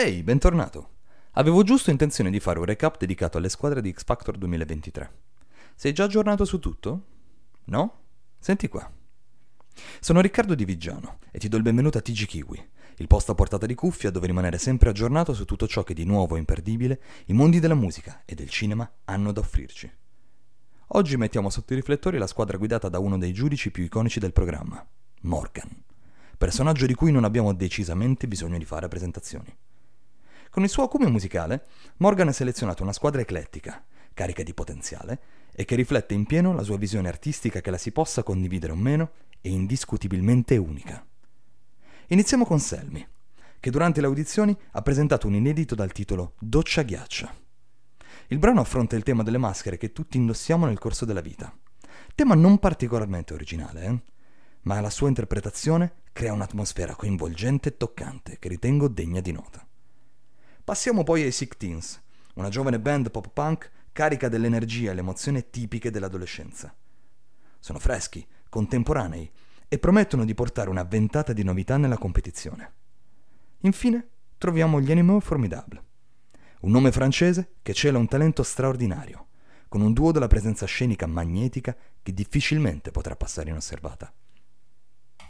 Ehi, bentornato. Avevo giusto intenzione di fare un recap dedicato alle squadre di X Factor 2023. Sei già aggiornato su tutto? No? Senti qua. Sono Riccardo Di Vigiano e ti do il benvenuto a TG Kiwi, il posto a portata di cuffia dove rimanere sempre aggiornato su tutto ciò che di nuovo e imperdibile i mondi della musica e del cinema hanno da offrirci. Oggi mettiamo sotto i riflettori la squadra guidata da uno dei giudici più iconici del programma, Morgan, personaggio di cui non abbiamo decisamente bisogno di fare presentazioni. Con il suo acume musicale, Morgan ha selezionato una squadra eclettica, carica di potenziale, e che riflette in pieno la sua visione artistica che la si possa condividere o meno e indiscutibilmente unica. Iniziamo con Selmi, che durante le audizioni ha presentato un inedito dal titolo Doccia Ghiaccia. Il brano affronta il tema delle maschere che tutti indossiamo nel corso della vita. Tema non particolarmente originale, eh? ma la sua interpretazione crea un'atmosfera coinvolgente e toccante che ritengo degna di nota. Passiamo poi ai Sick Teens, una giovane band pop punk carica dell'energia e l'emozione tipiche dell'adolescenza. Sono freschi, contemporanei e promettono di portare una ventata di novità nella competizione. Infine troviamo gli Animaux Formidable, un nome francese che cela un talento straordinario, con un duo della presenza scenica magnetica che difficilmente potrà passare inosservata.